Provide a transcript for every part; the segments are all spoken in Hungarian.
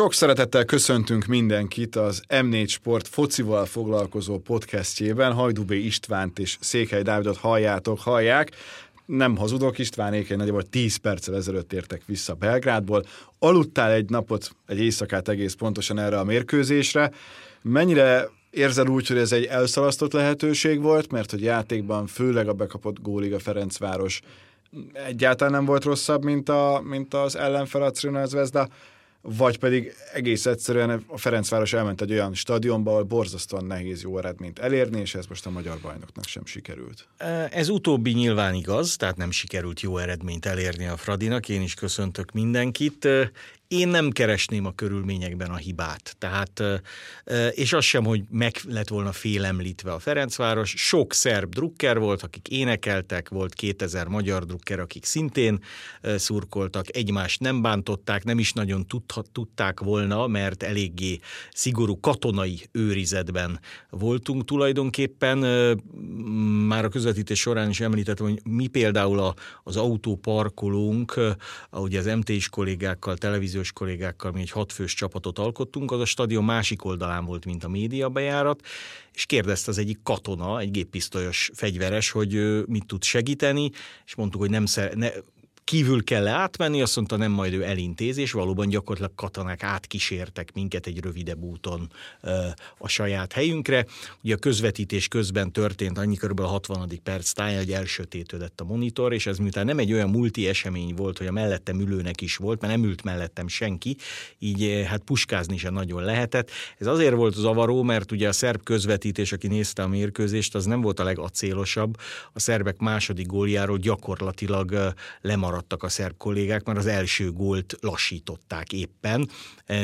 Sok szeretettel köszöntünk mindenkit az M4 Sport focival foglalkozó podcastjében. Hajdubé Istvánt és Székely Dávidot halljátok, hallják. Nem hazudok, Istvánék egy nagyjából 10 perccel ezelőtt értek vissza Belgrádból. Aludtál egy napot, egy éjszakát egész pontosan erre a mérkőzésre. Mennyire érzed úgy, hogy ez egy elszalasztott lehetőség volt, mert hogy játékban főleg a bekapott gólig a Ferencváros egyáltalán nem volt rosszabb, mint, a, mint az ellenfel a Zvezda, vagy pedig egész egyszerűen a Ferencváros elment egy olyan stadionba, ahol borzasztóan nehéz jó eredményt elérni, és ez most a magyar bajnoknak sem sikerült. Ez utóbbi nyilván igaz, tehát nem sikerült jó eredményt elérni a Fradinak, én is köszöntök mindenkit. Én nem keresném a körülményekben a hibát. Tehát, és az sem, hogy meg lett volna félemlítve a Ferencváros. Sok szerb drukker volt, akik énekeltek, volt 2000 magyar drukker, akik szintén szurkoltak, egymást nem bántották, nem is nagyon tudták volna, mert eléggé szigorú katonai őrizetben voltunk tulajdonképpen. Már a közvetítés során is említettem, hogy mi például az autóparkolónk, ahogy az MT-s kollégákkal, televízió televíziós kollégákkal mi egy hatfős csapatot alkottunk, az a stadion másik oldalán volt, mint a média bejárat, és kérdezte az egyik katona, egy géppisztolyos fegyveres, hogy mit tud segíteni, és mondtuk, hogy nem szer- ne, kívül kell átmenni, azt mondta, nem majd ő elintéz, és valóban gyakorlatilag katonák átkísértek minket egy rövidebb úton a saját helyünkre. Ugye a közvetítés közben történt, annyi kb. a 60. perc táján, hogy elsötétődött a monitor, és ez miután nem egy olyan multi esemény volt, hogy a mellettem ülőnek is volt, mert nem ült mellettem senki, így hát puskázni sem nagyon lehetett. Ez azért volt zavaró, mert ugye a szerb közvetítés, aki nézte a mérkőzést, az nem volt a legacélosabb. A szerbek második góljáról gyakorlatilag lemaradt maradtak a szerb kollégák, mert az első gólt lassították éppen,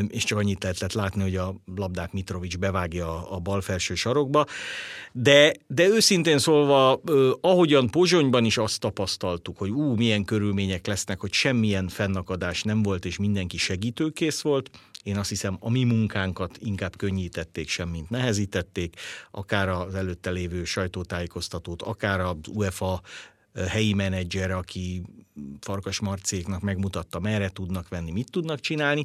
és csak annyit lehetett látni, hogy a labdát Mitrovic bevágja a bal felső sarokba. De, de őszintén szólva, ahogyan Pozsonyban is azt tapasztaltuk, hogy ú, milyen körülmények lesznek, hogy semmilyen fennakadás nem volt, és mindenki segítőkész volt, én azt hiszem a mi munkánkat inkább könnyítették, semmint nehezítették, akár az előtte lévő sajtótájékoztatót, akár az UEFA helyi menedzser, aki Farkas Marcéknak megmutatta, merre tudnak venni, mit tudnak csinálni.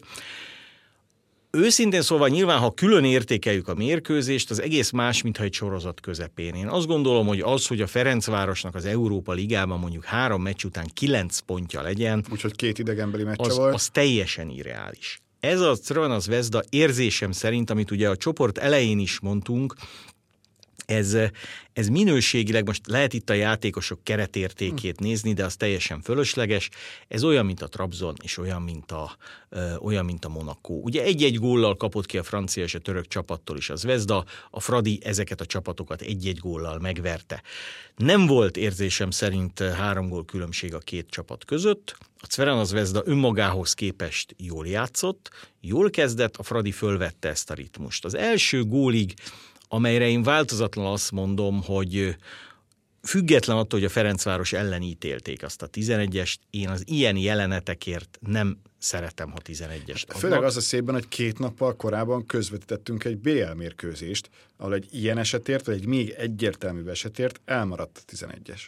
Őszintén szóval nyilván, ha külön értékeljük a mérkőzést, az egész más, mintha egy sorozat közepén. Én azt gondolom, hogy az, hogy a Ferencvárosnak az Európa Ligában mondjuk három meccs után kilenc pontja legyen, úgyhogy két idegenbeli meccs az, volt, az teljesen irreális. Ez a Crvena Zvezda érzésem szerint, amit ugye a csoport elején is mondtunk, ez, ez minőségileg, most lehet itt a játékosok keretértékét hm. nézni, de az teljesen fölösleges. Ez olyan, mint a Trabzon, és olyan, mint a, ö, olyan, mint a Monaco. Ugye egy-egy góllal kapott ki a francia és a török csapattól is az Vezda, a Fradi ezeket a csapatokat egy-egy góllal megverte. Nem volt érzésem szerint három gól különbség a két csapat között. A Cveren Zvezda önmagához képest jól játszott, jól kezdett, a Fradi fölvette ezt a ritmust. Az első gólig amelyre én változatlan azt mondom, hogy független attól, hogy a Ferencváros ellen ítélték azt a 11-est, én az ilyen jelenetekért nem szeretem, ha 11-est adnak. Főleg az a szépben, hogy két nappal korábban közvetítettünk egy BL mérkőzést, ahol egy ilyen esetért, vagy egy még egyértelműbb esetért elmaradt a 11-es.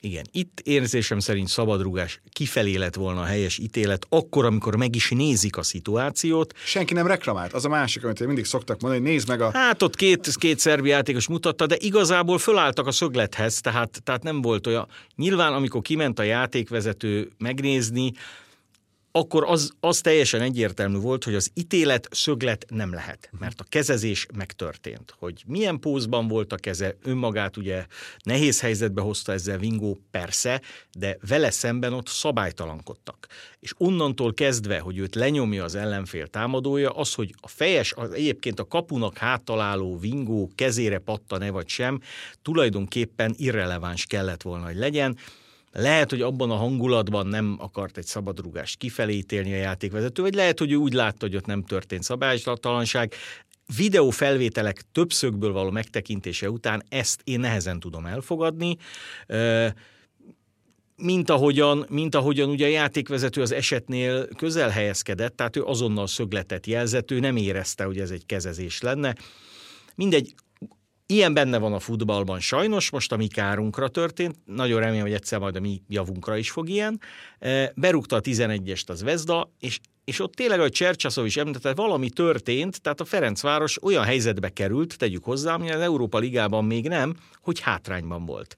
Igen, itt érzésem szerint szabadrugás kifelé lett volna a helyes ítélet, akkor, amikor meg is nézik a szituációt. Senki nem reklamált. Az a másik, amit mindig szoktak mondani, hogy nézd meg a... Hát ott két, két szerbi játékos mutatta, de igazából fölálltak a szöglethez, tehát, tehát nem volt olyan. Nyilván, amikor kiment a játékvezető megnézni, akkor az, az teljesen egyértelmű volt, hogy az ítélet szöglet nem lehet, mert a kezezés megtörtént. Hogy milyen pózban volt a keze, önmagát ugye nehéz helyzetbe hozta ezzel Vingó, persze, de vele szemben ott szabálytalankodtak. És onnantól kezdve, hogy őt lenyomja az ellenfél támadója, az, hogy a fejes, az egyébként a kapunak háttaláló Vingó kezére patta-e vagy sem, tulajdonképpen irreleváns kellett volna, hogy legyen, lehet, hogy abban a hangulatban nem akart egy szabadrugást kifelé ítélni a játékvezető, vagy lehet, hogy ő úgy látta, hogy ott nem történt szabálytalanság. Videófelvételek többszögből való megtekintése után ezt én nehezen tudom elfogadni mint ahogyan, mint ahogyan ugye a játékvezető az esetnél közel helyezkedett, tehát ő azonnal szögletet jelzett, ő nem érezte, hogy ez egy kezezés lenne. Mindegy, Ilyen benne van a futballban sajnos, most a mi kárunkra történt, nagyon remélem, hogy egyszer majd a mi javunkra is fog ilyen. E, berúgta a 11-est az Vezda, és és ott tényleg, a Csercsaszov is említette, valami történt, tehát a Ferencváros olyan helyzetbe került, tegyük hozzá, ami az Európa Ligában még nem, hogy hátrányban volt.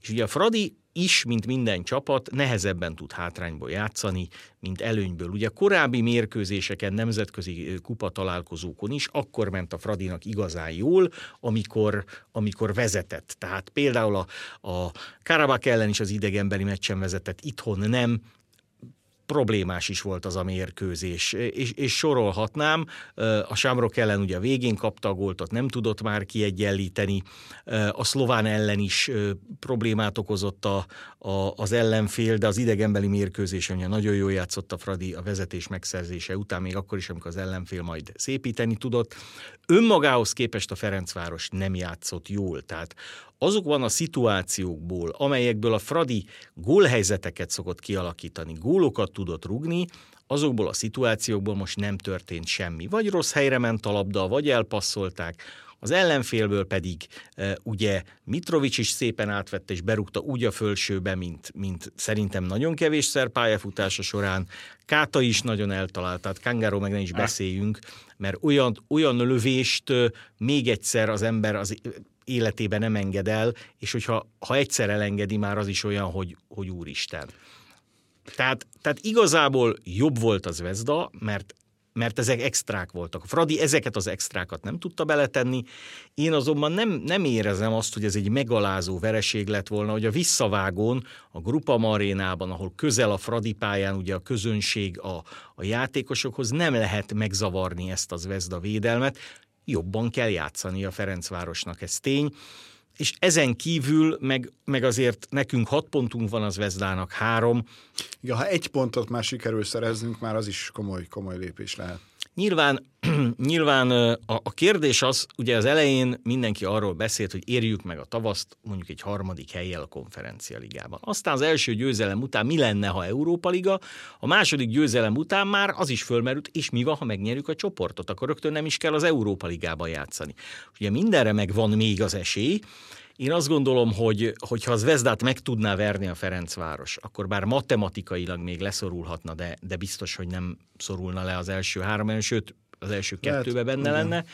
És ugye a Fradi is, mint minden csapat, nehezebben tud hátrányból játszani, mint előnyből. Ugye korábbi mérkőzéseken, nemzetközi kupa találkozókon is akkor ment a Fradinak igazán jól, amikor, amikor vezetett. Tehát például a, a Karabak ellen is az idegenbeli meccsen vezetett, itthon nem, problémás is volt az a mérkőzés, és, és sorolhatnám, a Sámrok ellen ugye a végén kapta a góltot, nem tudott már kiegyenlíteni, a szlován ellen is problémát okozott a, a, az ellenfél, de az idegenbeli mérkőzés, ugye nagyon jól játszott a Fradi a vezetés megszerzése után, még akkor is, amikor az ellenfél majd szépíteni tudott. Önmagához képest a Ferencváros nem játszott jól, tehát azokban a szituációkból, amelyekből a Fradi gólhelyzeteket szokott kialakítani, gólokat tudott rugni, azokból a szituációkból most nem történt semmi. Vagy rossz helyre ment a labda, vagy elpasszolták, az ellenfélből pedig e, ugye Mitrovic is szépen átvette és berúgta úgy a fölsőbe, mint, mint szerintem nagyon kevésszer pályafutása során. Káta is nagyon eltalált, tehát Kangáró meg ne is beszéljünk, mert olyan, olyan lövést még egyszer az ember az életében nem enged el, és hogyha ha egyszer elengedi, már az is olyan, hogy, hogy úristen. Tehát, tehát igazából jobb volt az Vezda, mert mert ezek extrák voltak. A Fradi ezeket az extrákat nem tudta beletenni. Én azonban nem, nem érezem azt, hogy ez egy megalázó vereség lett volna, hogy a visszavágón, a Grupa Marénában, ahol közel a Fradi pályán ugye a közönség a, a játékosokhoz, nem lehet megzavarni ezt az Vezda védelmet jobban kell játszani a Ferencvárosnak, ez tény. És ezen kívül meg, meg azért nekünk hat pontunk van, az Vezdának három. Ja, ha egy pontot már sikerül szereznünk, már az is komoly, komoly lépés lehet. Nyilván, nyilván a, a kérdés az, ugye az elején mindenki arról beszélt, hogy érjük meg a tavaszt mondjuk egy harmadik helyjel a konferencia ligában. Aztán az első győzelem után mi lenne, ha Európa Liga, a második győzelem után már az is fölmerült, és mi van, ha megnyerjük a csoportot, akkor rögtön nem is kell az Európa Ligában játszani. Ugye mindenre megvan még az esély, én azt gondolom, hogy hogyha az Vezdát meg tudná verni a Ferencváros, akkor bár matematikailag még leszorulhatna, de, de biztos, hogy nem szorulna le az első három, sőt, az első kettőbe benne igen. lenne.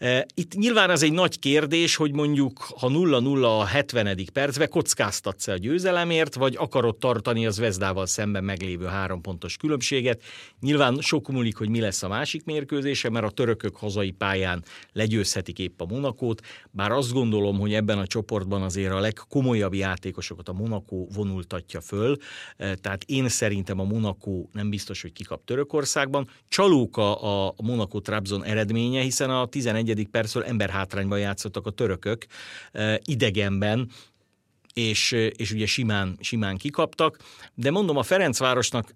E, itt nyilván az egy nagy kérdés, hogy mondjuk ha 0-0 a 70. percben kockáztatsz a győzelemért, vagy akarod tartani az Vezdával szemben meglévő három pontos különbséget. Nyilván sok múlik, hogy mi lesz a másik mérkőzése, mert a törökök hazai pályán legyőzhetik épp a Monakót, bár azt gondolom, hogy ebben a csoportban azért a legkomolyabb játékosokat a Monakó vonultatja föl, e, tehát én szerintem a Monakó nem biztos, hogy kikap Törökországban. Csalóka a Monaco Trabzon eredménye, hiszen a 11 negyedik percről emberhátrányban játszottak a törökök idegenben, és, és ugye simán, simán kikaptak, de mondom, a Ferencvárosnak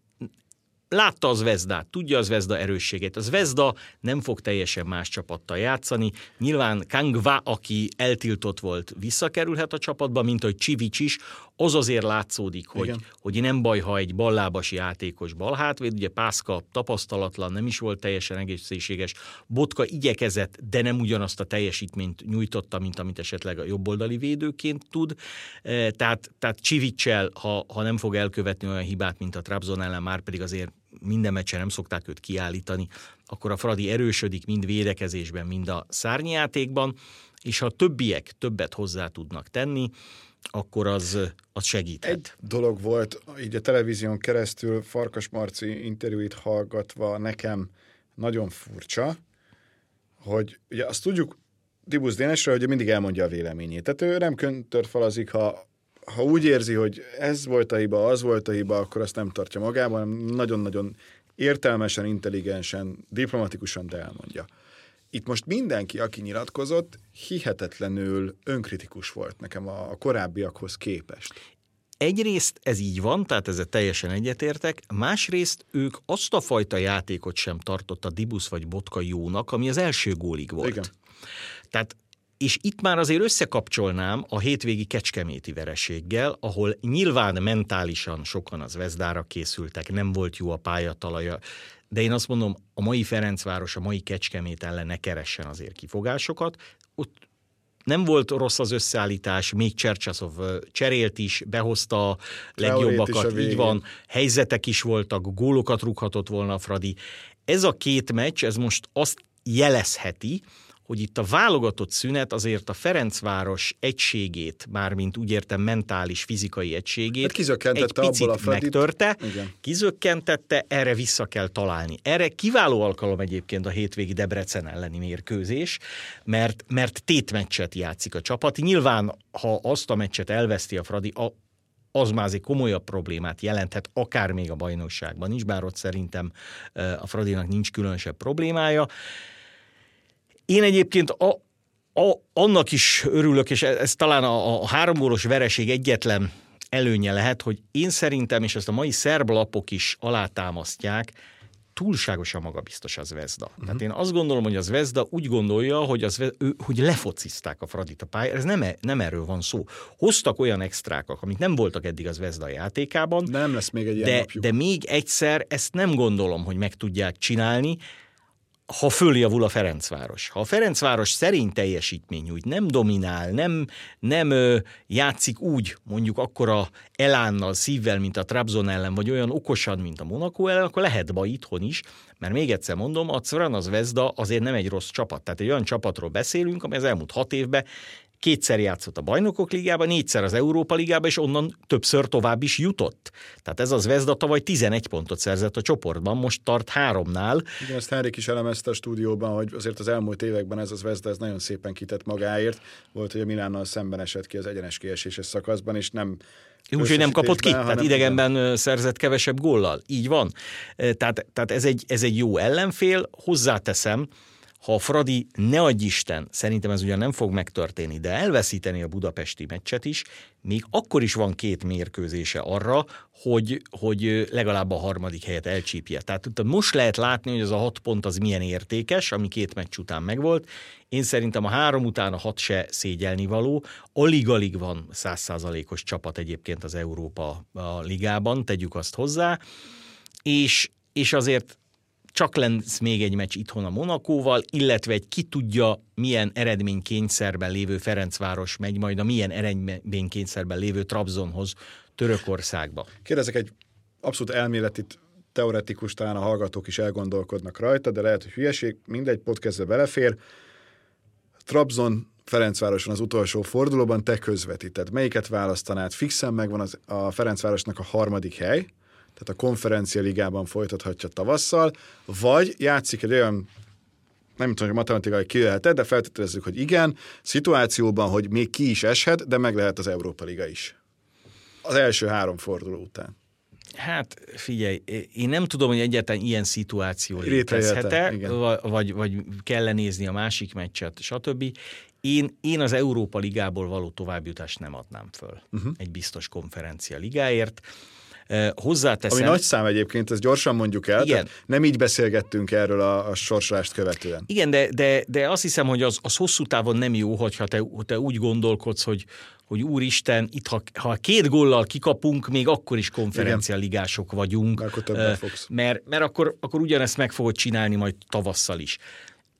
Látta az Vezda, tudja az Vezda erősségét. Az Vezda nem fog teljesen más csapattal játszani. Nyilván Kangva, aki eltiltott volt, visszakerülhet a csapatba, mint hogy Csivics is. Az azért látszódik, hogy, hogy nem baj, ha egy ballábasi játékos balhátvéd, ugye Pászka tapasztalatlan, nem is volt teljesen egészséges. Botka igyekezett, de nem ugyanazt a teljesítményt nyújtotta, mint amit esetleg a jobboldali védőként tud. E, tehát, tehát Csivicsel, ha, ha nem fog elkövetni olyan hibát, mint a Trabzon ellen, már pedig azért minden meccsen nem szokták őt kiállítani, akkor a Fradi erősödik mind védekezésben, mind a szárnyjátékban, és ha a többiek többet hozzá tudnak tenni, akkor az, az segíthet. Egy dolog volt, így a televízión keresztül Farkas Marci interjúit hallgatva nekem nagyon furcsa, hogy ugye azt tudjuk Dibusz Dénesre, hogy mindig elmondja a véleményét. Tehát ő nem köntörfalazik, ha ha úgy érzi, hogy ez volt a hiba, az volt a hiba, akkor azt nem tartja magában, nagyon-nagyon értelmesen, intelligensen, diplomatikusan, de elmondja. Itt most mindenki, aki nyilatkozott, hihetetlenül önkritikus volt nekem a korábbiakhoz képest. Egyrészt ez így van, tehát ezzel teljesen egyetértek, másrészt ők azt a fajta játékot sem tartott a Dibusz vagy Botka jónak, ami az első gólig volt. Igen. Tehát és itt már azért összekapcsolnám a hétvégi kecskeméti vereséggel, ahol nyilván mentálisan sokan az Vezdára készültek, nem volt jó a pályatalaja, de én azt mondom, a mai Ferencváros, a mai Kecskemét ellen ne keressen azért kifogásokat. Ott nem volt rossz az összeállítás, még Csercsaszov cserélt is, behozta a legjobbakat, a így van, helyzetek is voltak, gólokat rúghatott volna a Fradi. Ez a két meccs, ez most azt jelezheti, hogy itt a válogatott szünet azért a Ferencváros egységét, mármint úgy értem mentális, fizikai egységét hát egy picit a megtörte, Igen. kizökkentette, erre vissza kell találni. Erre kiváló alkalom egyébként a hétvégi Debrecen elleni mérkőzés, mert, mert tétmeccset játszik a csapat. Nyilván, ha azt a meccset elveszti a Fradi, a, az már azért komolyabb problémát jelenthet, akár még a bajnokságban is, bár ott szerintem a Fradinak nincs különösebb problémája. Én egyébként a, a, annak is örülök, és ez, ez talán a, a háromgólos vereség egyetlen előnye lehet, hogy én szerintem, és ezt a mai szerb lapok is alátámasztják, túlságosan magabiztos az Vezda. Uh-huh. Tehát én azt gondolom, hogy az Vezda úgy gondolja, hogy, az, ő, hogy lefocizták a Fradit a pályára. Ez nem, e, nem erről van szó. Hoztak olyan extrákak, amik nem voltak eddig az Vezda játékában. De nem lesz még egy ilyen de, napjuk. de még egyszer ezt nem gondolom, hogy meg tudják csinálni, ha följavul a Ferencváros. Ha a Ferencváros szerint teljesítmény úgy nem dominál, nem, nem ö, játszik úgy, mondjuk akkora elánnal, szívvel, mint a Trabzon ellen, vagy olyan okosan, mint a Monaco ellen, akkor lehet baj itthon is, mert még egyszer mondom, a Cran az Vezda azért nem egy rossz csapat. Tehát egy olyan csapatról beszélünk, amely az elmúlt hat évben kétszer játszott a bajnokok ligában, négyszer az Európa ligában, és onnan többször tovább is jutott. Tehát ez az Vezda tavaly 11 pontot szerzett a csoportban, most tart háromnál. Igen, ezt Henrik is elemezte a stúdióban, hogy azért az elmúlt években ez az Vezda ez nagyon szépen kitett magáért. Volt, hogy a Milánnal szemben esett ki az egyenes kieséses szakaszban, és nem Úgyhogy nem kapott ki, tehát idegenben igen. szerzett kevesebb góllal. Így van. Tehát, tehát ez, egy, ez egy jó ellenfél. Hozzáteszem, ha a Fradi, ne adj Isten, szerintem ez ugyan nem fog megtörténni, de elveszíteni a budapesti meccset is, még akkor is van két mérkőzése arra, hogy, hogy legalább a harmadik helyet elcsípje. Tehát most lehet látni, hogy az a hat pont az milyen értékes, ami két meccs után megvolt. Én szerintem a három után a hat se szégyelni való. Alig-alig van százszázalékos csapat egyébként az Európa ligában, tegyük azt hozzá. És, és azért csak lesz még egy meccs itthon a Monakóval, illetve egy ki tudja, milyen eredménykényszerben lévő Ferencváros megy majd a milyen eredménykényszerben lévő Trabzonhoz Törökországba. Kérdezek egy abszolút elméletit, teoretikus, talán a hallgatók is elgondolkodnak rajta, de lehet, hogy hülyeség, mindegy, podcastbe belefér. Trabzon Ferencvároson az utolsó fordulóban te közvetíted. Melyiket választanád? Fixen megvan az, a Ferencvárosnak a harmadik hely, tehát a konferencia ligában folytathatja tavasszal, vagy játszik egy olyan nem tudom, hogy matematikai ki lehet de feltételezzük, hogy igen, szituációban, hogy még ki is eshet, de meg lehet az Európa Liga is. Az első három forduló után. Hát figyelj, én nem tudom, hogy egyáltalán ilyen szituáció létezhet-e, vagy, vagy kell nézni a másik meccset, stb. Én, én az Európa Ligából való továbbjutást nem adnám föl uh-huh. egy biztos konferencia ligáért. Hozzáteszem... Ami nagy szám egyébként, ezt gyorsan mondjuk el, Igen. nem így beszélgettünk erről a, a sorsolást követően. Igen, de, de, de azt hiszem, hogy az, az hosszú távon nem jó, hogyha te, te úgy gondolkodsz, hogy, hogy úristen, itt ha, ha két góllal kikapunk, még akkor is konferencialigások vagyunk. Akkor fogsz. Mert, mert akkor, akkor ugyanezt meg fogod csinálni majd tavasszal is.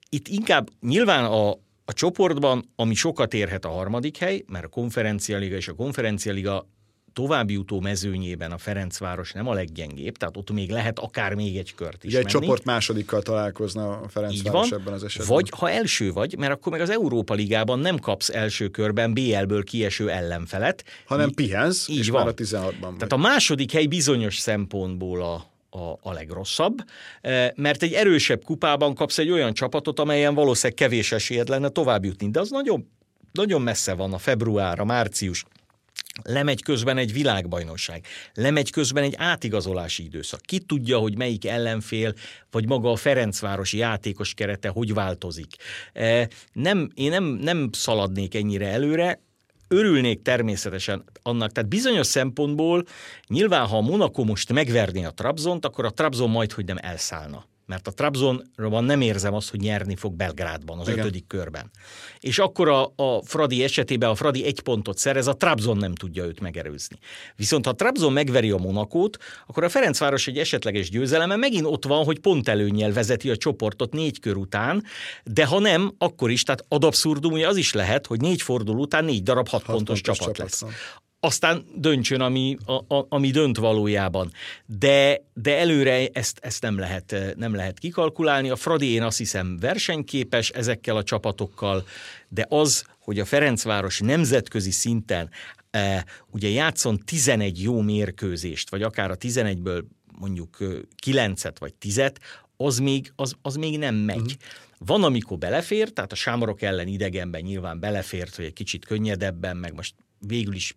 Itt inkább nyilván a, a csoportban, ami sokat érhet a harmadik hely, mert a konferencialiga és a konferencialiga további jutó mezőnyében a Ferencváros nem a leggyengébb, tehát ott még lehet akár még egy kört is Ugye egy menni. csoport másodikkal találkozna a Ferencváros ebben az esetben. Vagy ha első vagy, mert akkor meg az Európa Ligában nem kapsz első körben BL-ből kieső ellenfelet. Hanem pihensz, így és van. már a 16-ban Tehát vagy. a második hely bizonyos szempontból a, a, a legrosszabb, e, mert egy erősebb kupában kapsz egy olyan csapatot, amelyen valószínűleg kevés esélyed lenne tovább jutni, de az nagyon, nagyon messze van a február, a március, Lemegy közben egy világbajnokság, lemegy közben egy átigazolási időszak. Ki tudja, hogy melyik ellenfél, vagy maga a Ferencvárosi játékos kerete hogy változik. E, nem, én nem, nem szaladnék ennyire előre, örülnék természetesen annak, tehát bizonyos szempontból nyilván, ha a Monaco most megverné a Trabzont, akkor a Trabzon majd, hogy nem elszállna mert a Trabzonban nem érzem azt, hogy nyerni fog Belgrádban az Igen. ötödik körben. És akkor a, a Fradi esetében a Fradi egy pontot szerez, a Trabzon nem tudja őt megerőzni. Viszont ha a Trabzon megveri a Monakót, akkor a Ferencváros egy esetleges győzeleme megint ott van, hogy pont előnyel vezeti a csoportot négy kör után, de ha nem, akkor is, tehát ad abszurdum, az is lehet, hogy négy forduló után négy darab hat, hat pontos, pontos csapat, csapat lesz aztán döntsön, ami, a, a, ami dönt valójában. De, de előre ezt, ezt nem, lehet, nem lehet kikalkulálni. A Fradi én azt hiszem versenyképes ezekkel a csapatokkal, de az, hogy a Ferencváros nemzetközi szinten e, ugye játszon 11 jó mérkőzést, vagy akár a 11-ből mondjuk 9-et vagy 10-et, az még, az, az még nem megy. Uh-huh. Van, amikor belefér, tehát a sámorok ellen idegenben nyilván belefért, hogy egy kicsit könnyedebben, meg most végül is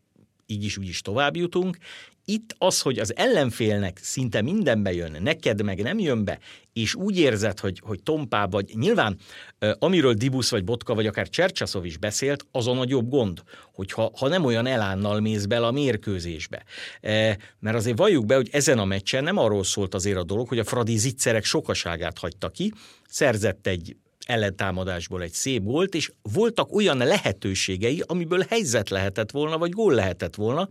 így is úgy is tovább jutunk. Itt az, hogy az ellenfélnek szinte mindenbe jön, neked meg nem jön be, és úgy érzed, hogy, hogy tompá vagy. Nyilván, amiről Dibusz vagy Botka, vagy akár Csercsaszov is beszélt, az a nagyobb gond, hogy ha, nem olyan elánnal mész bele a mérkőzésbe. Mert azért valljuk be, hogy ezen a meccsen nem arról szólt azért a dolog, hogy a Fradi zicserek sokaságát hagyta ki, szerzett egy ellentámadásból egy szép gólt, és voltak olyan lehetőségei, amiből helyzet lehetett volna, vagy gól lehetett volna,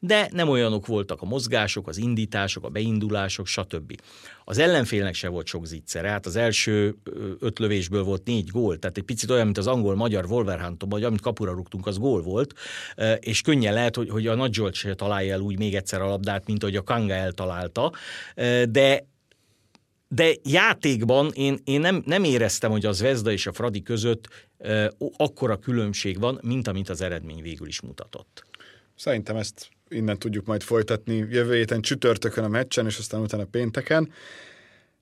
de nem olyanok voltak a mozgások, az indítások, a beindulások, stb. Az ellenfélnek se volt sok zicser, hát az első öt lövésből volt négy gól, tehát egy picit olyan, mint az angol-magyar Wolverhampton, vagy amit kapura rúgtunk, az gól volt, és könnyen lehet, hogy, hogy a Nagy Zsolt se találja el úgy még egyszer a labdát, mint hogy a Kanga eltalálta, de de játékban én, én nem, nem éreztem, hogy az Vezda és a Fradi között e, akkora különbség van, mint amit az eredmény végül is mutatott. Szerintem ezt innen tudjuk majd folytatni jövő héten csütörtökön a meccsen, és aztán utána pénteken.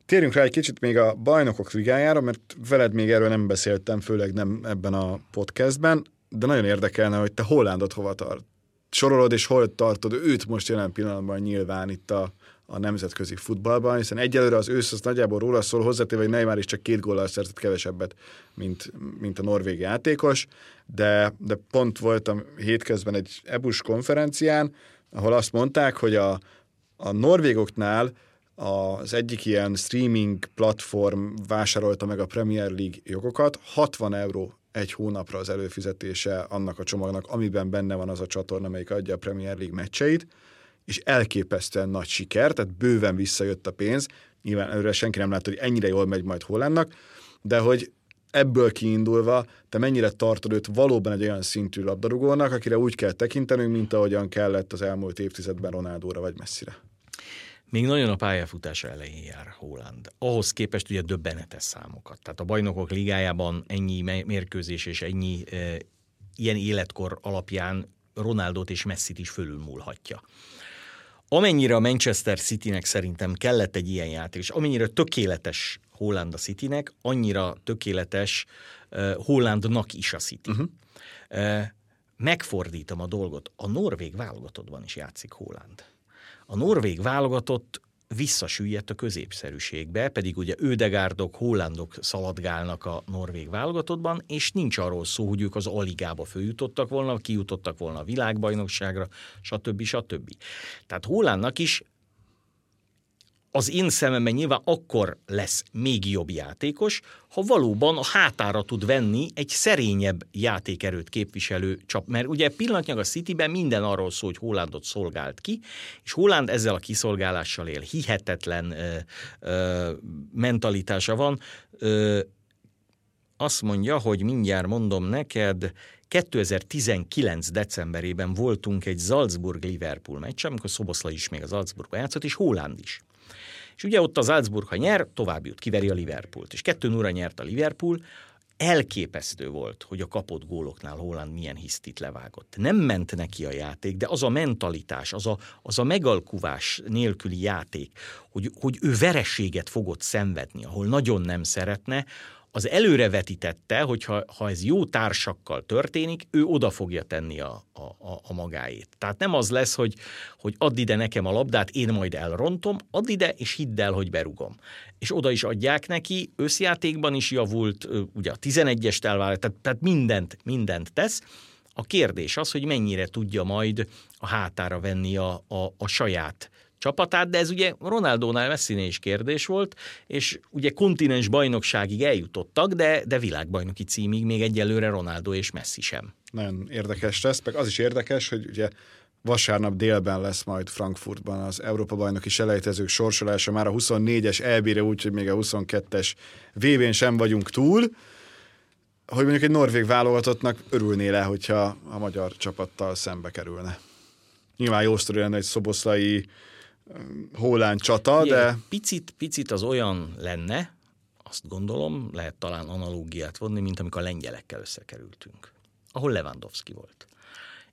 Térjünk rá egy kicsit még a bajnokok ligájára, mert veled még erről nem beszéltem, főleg nem ebben a podcastben, de nagyon érdekelne, hogy te Hollandot hova tart. Sorolod, és hol tartod őt most jelen pillanatban nyilván itt a a nemzetközi futballban, hiszen egyelőre az ősz az nagyjából róla szól, hozzátéve, hogy Neymar is csak két góllal szerzett kevesebbet, mint, mint a norvég játékos, de, de pont voltam hétközben egy EBUS konferencián, ahol azt mondták, hogy a, a norvégoknál az egyik ilyen streaming platform vásárolta meg a Premier League jogokat, 60 euró egy hónapra az előfizetése annak a csomagnak, amiben benne van az a csatorna, amelyik adja a Premier League meccseit, és elképesztően nagy siker, tehát bőven visszajött a pénz. Nyilván előre senki nem látta, hogy ennyire jól megy majd Hollandnak, de hogy ebből kiindulva te mennyire tartod őt valóban egy olyan szintű labdarúgónak, akire úgy kell tekintenünk, mint ahogyan kellett az elmúlt évtizedben Ronaldóra vagy messzire? Még nagyon a pályafutása elején jár Holland. Ahhoz képest ugye döbbenetes számokat. Tehát a bajnokok ligájában ennyi mérkőzés és ennyi e, ilyen életkor alapján Ronaldot és Messit is fölülmúlhatja. Amennyire a Manchester Citynek szerintem kellett egy ilyen játék, és amennyire tökéletes Holland a Citynek, annyira tökéletes uh, Hollandnak is a City. Uh-huh. Uh, megfordítom a dolgot. A norvég válogatottban is játszik Holland. A norvég válogatott visszasüllyedt a középszerűségbe, pedig ugye ődegárdok, hollandok szaladgálnak a norvég válogatottban, és nincs arról szó, hogy ők az aligába följutottak volna, kijutottak volna a világbajnokságra, stb. stb. Tehát Hollandnak is az én szememben nyilván akkor lesz még jobb játékos, ha valóban a hátára tud venni egy szerényebb játékerőt képviselő csap. Mert ugye pillanatnyilag a Cityben minden arról szól, hogy Hollandot szolgált ki, és Holland ezzel a kiszolgálással él. Hihetetlen ö, ö, mentalitása van. Ö, azt mondja, hogy mindjárt mondom neked, 2019. decemberében voltunk egy Salzburg-Liverpool meccs, amikor Szoboszlai is még az Salzburgban játszott, és Holland is. És ugye ott az Salzburg, ha nyer, tovább jut, kiveri a Liverpoolt. És kettő óra nyert a Liverpool, elképesztő volt, hogy a kapott góloknál Holland milyen hisztit levágott. Nem ment neki a játék, de az a mentalitás, az a, az a megalkuvás nélküli játék, hogy, hogy ő verességet fogott szenvedni, ahol nagyon nem szeretne, az előrevetítette, hogy ha, ha ez jó társakkal történik, ő oda fogja tenni a, a, a magáét. Tehát nem az lesz, hogy, hogy add ide nekem a labdát, én majd elrontom, add ide, és hidd el, hogy berugom. És oda is adják neki, összjátékban is javult, ugye a 11-est elvállalt, tehát, tehát mindent, mindent tesz. A kérdés az, hogy mennyire tudja majd a hátára venni a, a, a saját csapatát, de ez ugye Ronaldónál Messinél is kérdés volt, és ugye kontinens bajnokságig eljutottak, de, de világbajnoki címig még egyelőre Ronaldo és Messi sem. Nagyon érdekes lesz, meg az is érdekes, hogy ugye vasárnap délben lesz majd Frankfurtban az Európa-bajnoki selejtezők sorsolása már a 24-es EB-re, úgyhogy még a 22-es VB-n sem vagyunk túl. Hogy mondjuk egy norvég válogatottnak örülné le, hogyha a magyar csapattal szembe kerülne. Nyilván jó sztori lenne egy szoboszlai Hólán csata, Ugye, de... Picit, picit az olyan lenne, azt gondolom, lehet talán analógiát vonni, mint amikor a lengyelekkel összekerültünk, ahol Lewandowski volt.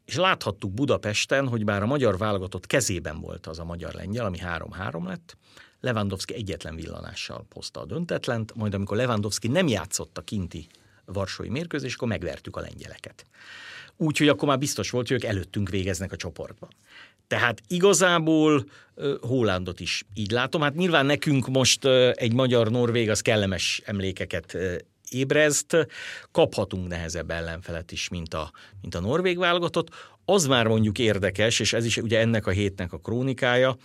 És láthattuk Budapesten, hogy bár a magyar válogatott kezében volt az a magyar-lengyel, ami 3-3 lett, Lewandowski egyetlen villanással hozta a döntetlent, majd amikor Lewandowski nem játszott a kinti varsói mérkőzés, akkor megvertük a lengyeleket. Úgyhogy akkor már biztos volt, hogy ők előttünk végeznek a csoportban. Tehát igazából Hollandot is így látom. Hát nyilván nekünk most egy magyar-norvég az kellemes emlékeket ébreszt, kaphatunk nehezebb ellenfelet is, mint a, mint a norvég válogatott. Az már mondjuk érdekes, és ez is ugye ennek a hétnek a krónikája,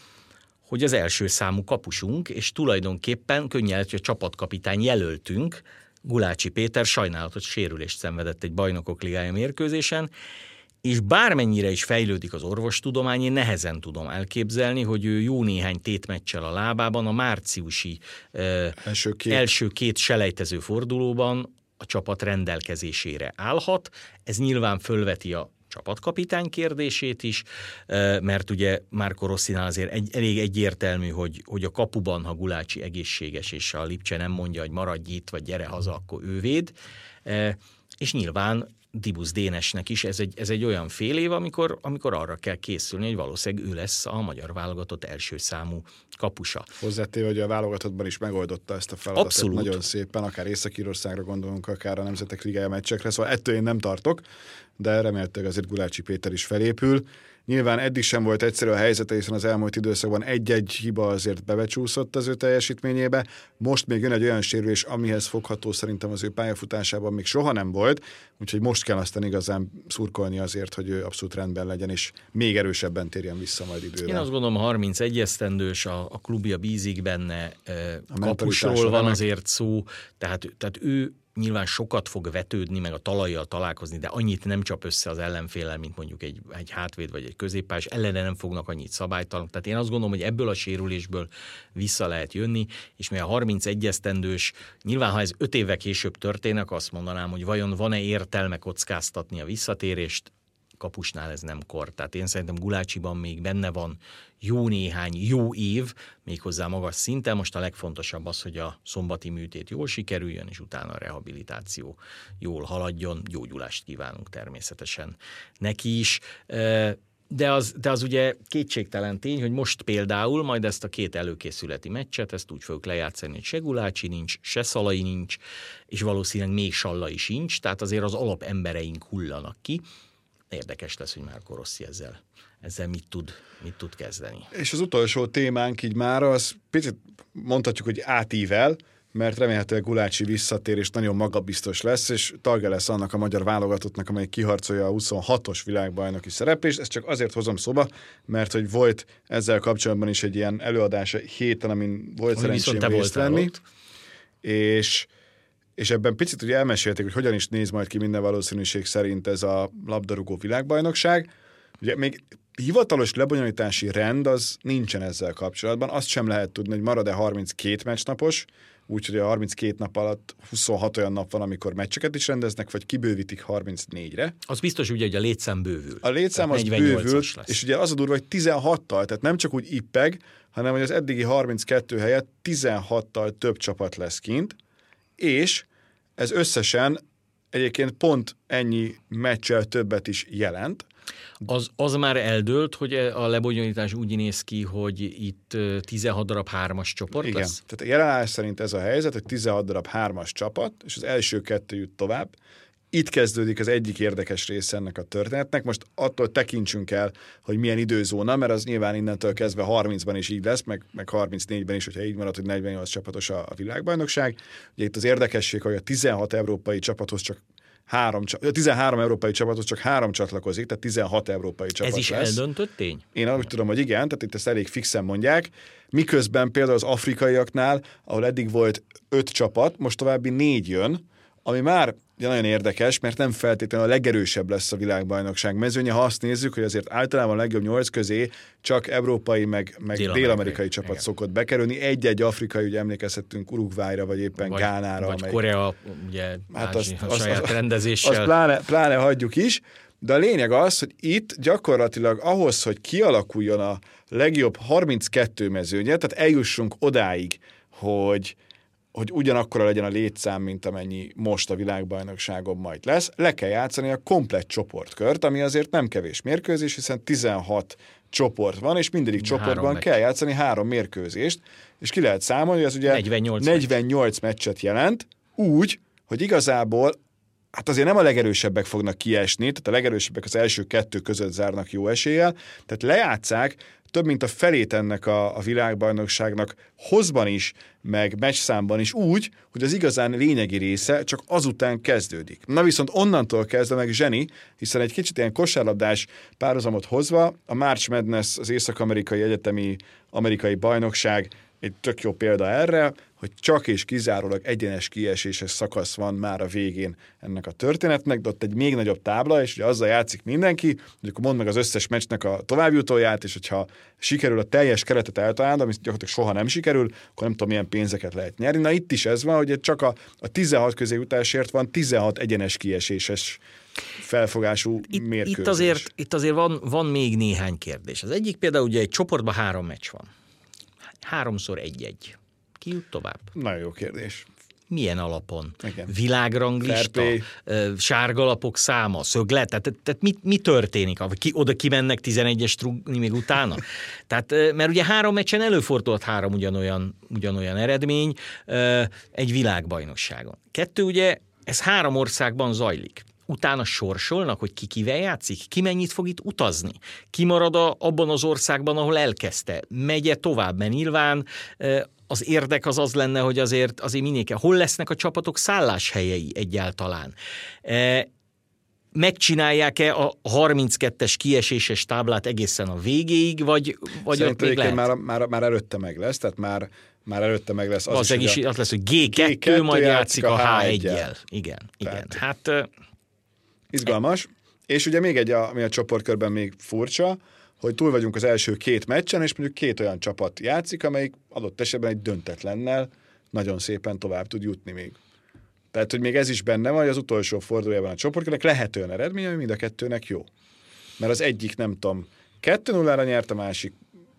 hogy az első számú kapusunk, és tulajdonképpen könnyen hogy a csapatkapitány jelöltünk, Gulácsi Péter sajnálatos sérülést szenvedett egy bajnokok ligája mérkőzésen, és bármennyire is fejlődik az orvostudomány, én nehezen tudom elképzelni, hogy ő jó néhány tétmeccsel a lábában a márciusi első két, első két selejtező fordulóban a csapat rendelkezésére állhat. Ez nyilván fölveti a csapatkapitány kérdését is, mert ugye Márko Rosszinál azért egy, elég egyértelmű, hogy, hogy a kapuban, ha Gulácsi egészséges, és a Lipcse nem mondja, hogy maradj itt, vagy gyere haza, akkor ő véd. És nyilván Dibusz Dénesnek is ez egy, ez egy olyan fél év, amikor, amikor arra kell készülni, hogy valószínűleg ő lesz a magyar válogatott első számú kapusa. Hozzátéve, hogy a válogatottban is megoldotta ezt a feladatot Abszolút. nagyon szépen, akár Észak-Írországra gondolunk, akár a Nemzetek Ligája meccsekre, szóval ettől én nem tartok, de remélhetőleg azért Gulácsi Péter is felépül. Nyilván eddig sem volt egyszerű a helyzete, hiszen az elmúlt időszakban egy-egy hiba azért bebecsúszott az ő teljesítményébe. Most még jön egy olyan sérülés, amihez fogható szerintem az ő pályafutásában még soha nem volt, úgyhogy most kell aztán igazán szurkolni azért, hogy ő abszolút rendben legyen, és még erősebben térjen vissza majd idővel. Én azt gondolom, 31 esztendős, a, a klubja bízik benne, a kapusról van azért szó, tehát, tehát ő nyilván sokat fog vetődni, meg a talajjal találkozni, de annyit nem csap össze az ellenfélel, mint mondjuk egy, egy hátvéd vagy egy középpás, ellene nem fognak annyit szabálytalanok. Tehát én azt gondolom, hogy ebből a sérülésből vissza lehet jönni, és mi a 31 esztendős, nyilván ha ez 5 évek később történik, azt mondanám, hogy vajon van-e értelme kockáztatni a visszatérést, kapusnál ez nem kor. Tehát én szerintem Gulácsiban még benne van jó néhány jó év, méghozzá magas szinten. Most a legfontosabb az, hogy a szombati műtét jól sikerüljön, és utána a rehabilitáció jól haladjon. Gyógyulást kívánunk természetesen neki is. De az, de az ugye kétségtelen tény, hogy most például majd ezt a két előkészületi meccset, ezt úgy fogjuk lejátszani, hogy se Gulácsi nincs, se Szalai nincs, és valószínűleg még Sallai sincs, tehát azért az alapembereink hullanak ki. Érdekes lesz, hogy már Rossi ezzel, ezzel mit, tud, mit tud kezdeni. És az utolsó témánk így már az picit mondhatjuk, hogy átível, mert remélhetőleg Gulácsi visszatér, és nagyon magabiztos lesz, és tagja lesz annak a magyar válogatottnak, amely kiharcolja a 26-os világbajnoki szereplést. Ezt csak azért hozom szóba, mert hogy volt ezzel kapcsolatban is egy ilyen előadás héten, amin volt szerencsém részt venni. És és ebben picit ugye elmesélték, hogy hogyan is néz majd ki minden valószínűség szerint ez a labdarúgó világbajnokság. Ugye még hivatalos lebonyolítási rend az nincsen ezzel kapcsolatban. Azt sem lehet tudni, hogy marad-e 32 meccsnapos, úgyhogy a 32 nap alatt 26 olyan nap van, amikor meccseket is rendeznek, vagy kibővítik 34-re. Az biztos ugye, hogy a létszám bővül. A létszám az bővül, lesz. és ugye az a durva, hogy 16-tal, tehát nem csak úgy ippeg, hanem hogy az eddigi 32 helyett 16-tal több csapat lesz kint, és ez összesen egyébként pont ennyi meccsel többet is jelent. Az, az már eldőlt, hogy a lebonyolítás úgy néz ki, hogy itt 16 darab hármas csoport Igen. lesz? Tehát a jelenlás szerint ez a helyzet, hogy 16 darab hármas csapat, és az első kettő jut tovább, itt kezdődik az egyik érdekes része ennek a történetnek. Most attól tekintsünk el, hogy milyen időzóna, mert az nyilván innentől kezdve 30-ban is így lesz, meg, meg 34-ben is, hogyha így marad, hogy 48 csapatos a, a világbajnokság. Ugye itt az érdekesség, hogy a 16 európai csapathoz csak három, 13 európai csapatot csak három csatlakozik, tehát 16 európai csapat Ez is lesz. eldöntött tény? Én úgy tudom, hogy igen, tehát itt ezt elég fixen mondják. Miközben például az afrikaiaknál, ahol eddig volt öt csapat, most további négy jön, ami már ugye nagyon érdekes, mert nem feltétlenül a legerősebb lesz a világbajnokság mezőnye, ha azt nézzük, hogy azért általában a legjobb nyolc közé csak európai, meg, meg Dél-amerikai. csapat Igen. szokott bekerülni. Egy-egy afrikai, ugye emlékezhetünk Uruguayra, vagy éppen Vagy, Gánára. vagy amelyik- Korea, ugye, hát az, azt- a azt- saját azt- rendezéssel. azt pláne, pláne hagyjuk is, de a lényeg az, hogy itt gyakorlatilag ahhoz, hogy kialakuljon a legjobb 32 mezőnye, tehát eljussunk odáig, hogy, hogy ugyanakkora legyen a létszám, mint amennyi most a világbajnokságon majd lesz, le kell játszani a komplett csoportkört, ami azért nem kevés mérkőzés, hiszen 16 csoport van, és mindegyik Három csoportban meccs. kell játszani három mérkőzést, és ki lehet számolni, hogy ez ugye 48 meccs. 48 meccset jelent, úgy, hogy igazából hát azért nem a legerősebbek fognak kiesni, tehát a legerősebbek az első kettő között zárnak jó eséllyel, tehát lejátszák több mint a felét ennek a, a világbajnokságnak hozban is, meg meccsszámban is úgy, hogy az igazán lényegi része csak azután kezdődik. Na viszont onnantól kezdve meg zseni, hiszen egy kicsit ilyen kosárlabdás párhuzamot hozva, a March Madness, az Észak-Amerikai Egyetemi Amerikai Bajnokság egy tök jó példa erre, hogy csak és kizárólag egyenes kieséses szakasz van már a végén ennek a történetnek, de ott egy még nagyobb tábla, és ugye azzal játszik mindenki, hogy akkor mondd meg az összes meccsnek a továbbjutóját, és hogyha sikerül a teljes keretet eltalálni, ami gyakorlatilag soha nem sikerül, akkor nem tudom, milyen pénzeket lehet nyerni. Na itt is ez van, hogy csak a, a 16 közé jutásért van 16 egyenes kieséses felfogású itt, mérkőzés. itt azért, itt azért van, van még néhány kérdés. Az egyik például ugye egy csoportban három meccs van. Háromszor egy-egy. Ki jut tovább? Nagyon jó kérdés. Milyen alapon? Igen. Világranglista, sárgalapok száma, szöglet, tehát, tehát mi, mi történik? Ki, oda kimennek 11-es trugni még utána? Tehát, mert ugye három meccsen előfordulhat három ugyanolyan, ugyanolyan eredmény egy világbajnokságon. Kettő ugye, ez három országban zajlik. Utána sorsolnak, hogy ki kivel játszik, ki mennyit fog itt utazni, ki marad a, abban az országban, ahol elkezdte, megye tovább, mert nyilván az érdek az az lenne, hogy azért, azért minél kell. Hol lesznek a csapatok szálláshelyei egyáltalán? E, megcsinálják-e a 32-es kieséses táblát egészen a végéig, vagy, vagy ott Szerintem még lehet? már, már, már előtte meg lesz, tehát már, már előtte meg lesz az, az, is, hogy a- az lesz, hogy G2, G2 majd játszik a a H1-jel. H1-jel. Igen, igen. Tehát- Hát ö, Izgalmas. És ugye még egy, ami a csoportkörben még furcsa, hogy túl vagyunk az első két meccsen, és mondjuk két olyan csapat játszik, amelyik adott esetben egy döntetlennel nagyon szépen tovább tud jutni még. Tehát, hogy még ez is benne van, hogy az utolsó fordulójában a csoportkörnek lehet olyan eredmény, ami mind a kettőnek jó. Mert az egyik, nem tudom, 2-0-ra nyert, a másik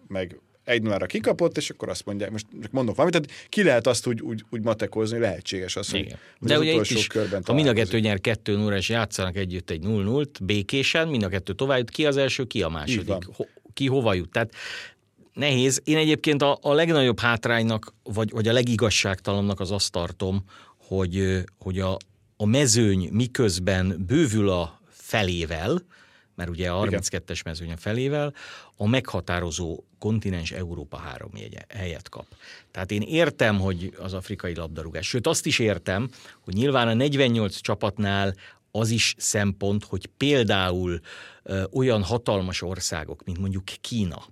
meg 1-0-ra kikapott, és akkor azt mondják, most csak mondok valamit, tehát ki lehet azt úgy, úgy, úgy matekozni, hogy lehetséges az, hogy, De az ugye itt is, körben ha mind a kettő nyer 2 0 és játszanak együtt egy 0 0 békésen, mind a kettő tovább jut, ki az első, ki a második, ho, ki hova jut. Tehát nehéz. Én egyébként a, a legnagyobb hátránynak, vagy, vagy a legigazságtalannak az azt tartom, hogy, hogy a, a mezőny miközben bővül a felével, mert ugye a 32-es mezőny a felével, a meghatározó kontinens Európa három jegye, helyet kap. Tehát én értem, hogy az afrikai labdarúgás, sőt azt is értem, hogy nyilván a 48 csapatnál az is szempont, hogy például ö, olyan hatalmas országok, mint mondjuk Kína,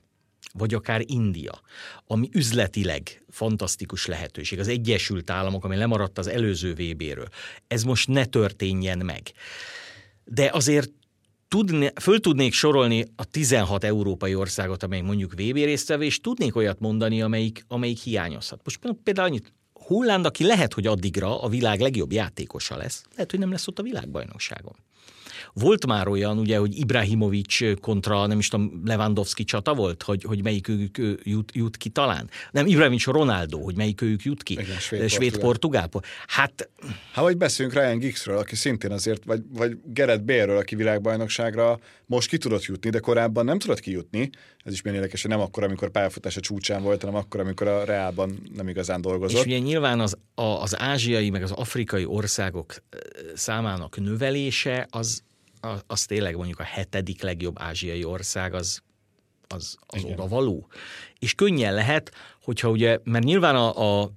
vagy akár India, ami üzletileg fantasztikus lehetőség, az Egyesült Államok, ami lemaradt az előző VB-ről, ez most ne történjen meg. De azért tudni, föl tudnék sorolni a 16 európai országot, amely mondjuk VB résztvevő, és tudnék olyat mondani, amelyik, amelyik hiányozhat. Most például annyit, Holland, aki lehet, hogy addigra a világ legjobb játékosa lesz, lehet, hogy nem lesz ott a világbajnokságon. Volt már olyan, ugye, hogy Ibrahimovic kontra, nem is tudom, Lewandowski csata volt, hogy, hogy melyikük ő jut, jut ki talán. Nem, Ibrahimovic Ronaldo, hogy melyikük jut ki. Igen, Svéd-Portugál. svéd-portugál. Hát Hát vagy beszéljünk Ryan Giggsről, aki szintén azért, vagy, vagy Gerett Bale-ről, aki világbajnokságra most ki tudott jutni, de korábban nem tudott kijutni. Ez is milyen érdekes, hogy nem akkor, amikor pályafutása csúcsán volt, hanem akkor, amikor a Reálban nem igazán És dolgozott. ugye nyilván az, a, az ázsiai, meg az afrikai országok számának növelése, az, az tényleg mondjuk a hetedik legjobb ázsiai ország, az, az, az oda való. És könnyen lehet, hogyha ugye, mert nyilván a, a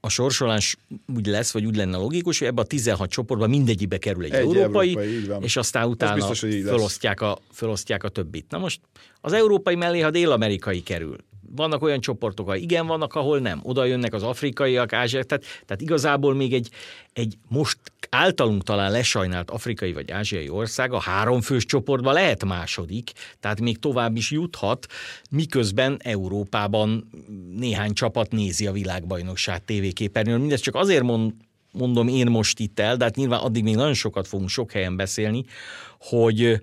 a sorsolás úgy lesz, vagy úgy lenne logikus, hogy ebbe a 16 csoportban mindegyikbe kerül egy, Egy európai, európai, és aztán utána biztos, felosztják a, felosztják a többit. Na most az európai mellé, ha dél-amerikai kerül, vannak olyan csoportok, ahol igen, vannak, ahol nem. Oda jönnek az afrikaiak, ázsiak, tehát, tehát igazából még egy, egy most általunk talán lesajnált afrikai vagy ázsiai ország a háromfős csoportban lehet második, tehát még tovább is juthat, miközben Európában néhány csapat nézi a világbajnokság tévéképernyőn. Mindezt csak azért mond, mondom én most itt el, de hát nyilván addig még nagyon sokat fogunk sok helyen beszélni, hogy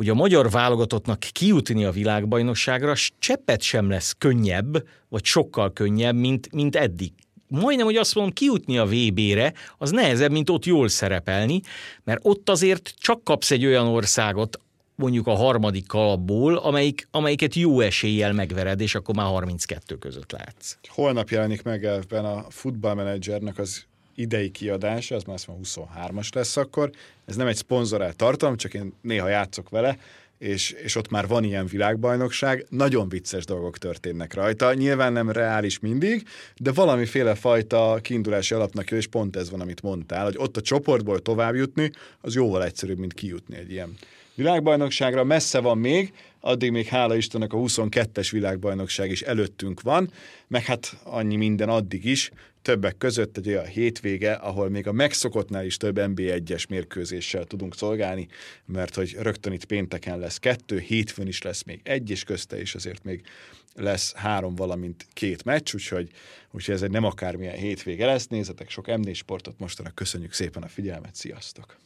hogy a magyar válogatottnak kijutni a világbajnokságra cseppet sem lesz könnyebb, vagy sokkal könnyebb, mint, mint eddig. Majdnem, hogy azt mondom, kijutni a VB-re, az nehezebb, mint ott jól szerepelni, mert ott azért csak kapsz egy olyan országot, mondjuk a harmadik kalapból, amelyik, amelyiket jó eséllyel megvered, és akkor már 32 között látsz. Holnap jelenik meg ebben a futballmenedzsernek az idei kiadása, az már azt mondom, 23-as lesz akkor. Ez nem egy szponzorált tartalom, csak én néha játszok vele, és, és ott már van ilyen világbajnokság, nagyon vicces dolgok történnek rajta. Nyilván nem reális mindig, de valamiféle fajta kiindulási alapnak és pont ez van, amit mondtál, hogy ott a csoportból tovább jutni, az jóval egyszerűbb, mint kijutni egy ilyen világbajnokságra. Messze van még, addig még hála Istennek a 22-es világbajnokság is előttünk van, meg hát annyi minden addig is, többek között egy olyan hétvége, ahol még a megszokottnál is több NB1-es mérkőzéssel tudunk szolgálni, mert hogy rögtön itt pénteken lesz kettő, hétfőn is lesz még egy, és közte is azért még lesz három, valamint két meccs, úgyhogy, úgyhogy ez egy nem akármilyen hétvége lesz. Nézzetek sok M4 sportot mostanak, köszönjük szépen a figyelmet, sziasztok!